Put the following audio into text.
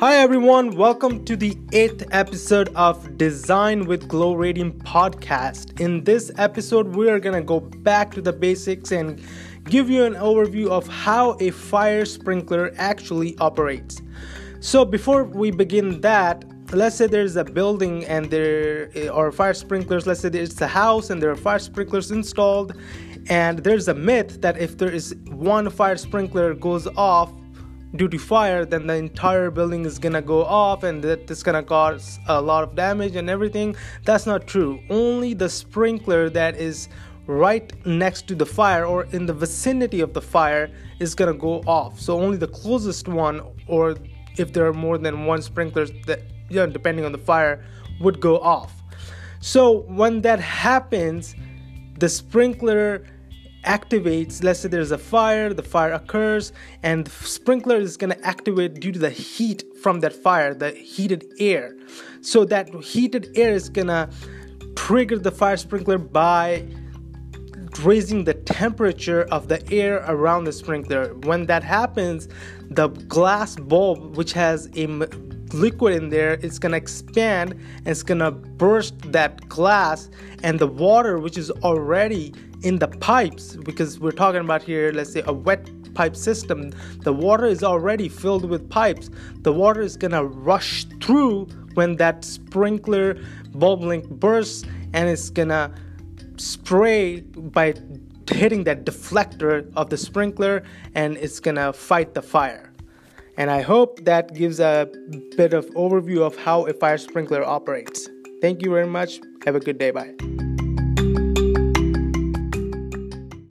Hi everyone, welcome to the eighth episode of Design with Glow Radiant podcast. In this episode, we are gonna go back to the basics and give you an overview of how a fire sprinkler actually operates. So, before we begin that, let's say there's a building and there eh, are fire sprinklers, let's say it's a house and there are fire sprinklers installed, and there's a myth that if there is one fire sprinkler goes off, due to fire then the entire building is gonna go off and that is gonna cause a lot of damage and everything. That's not true. Only the sprinkler that is right next to the fire or in the vicinity of the fire is gonna go off. So only the closest one or if there are more than one sprinklers that you know depending on the fire would go off. So when that happens the sprinkler activates let's say there's a fire the fire occurs and the sprinkler is going to activate due to the heat from that fire the heated air. So that heated air is going to trigger the fire sprinkler by raising the temperature of the air around the sprinkler. When that happens the glass bulb which has a liquid in there it's gonna expand and it's gonna burst that glass and the water which is already in the pipes because we're talking about here let's say a wet pipe system. The water is already filled with pipes. The water is gonna rush through when that sprinkler bubbling bursts and it's gonna spray by hitting that deflector of the sprinkler and it's gonna fight the fire and i hope that gives a bit of overview of how a fire sprinkler operates. Thank you very much. Have a good day. Bye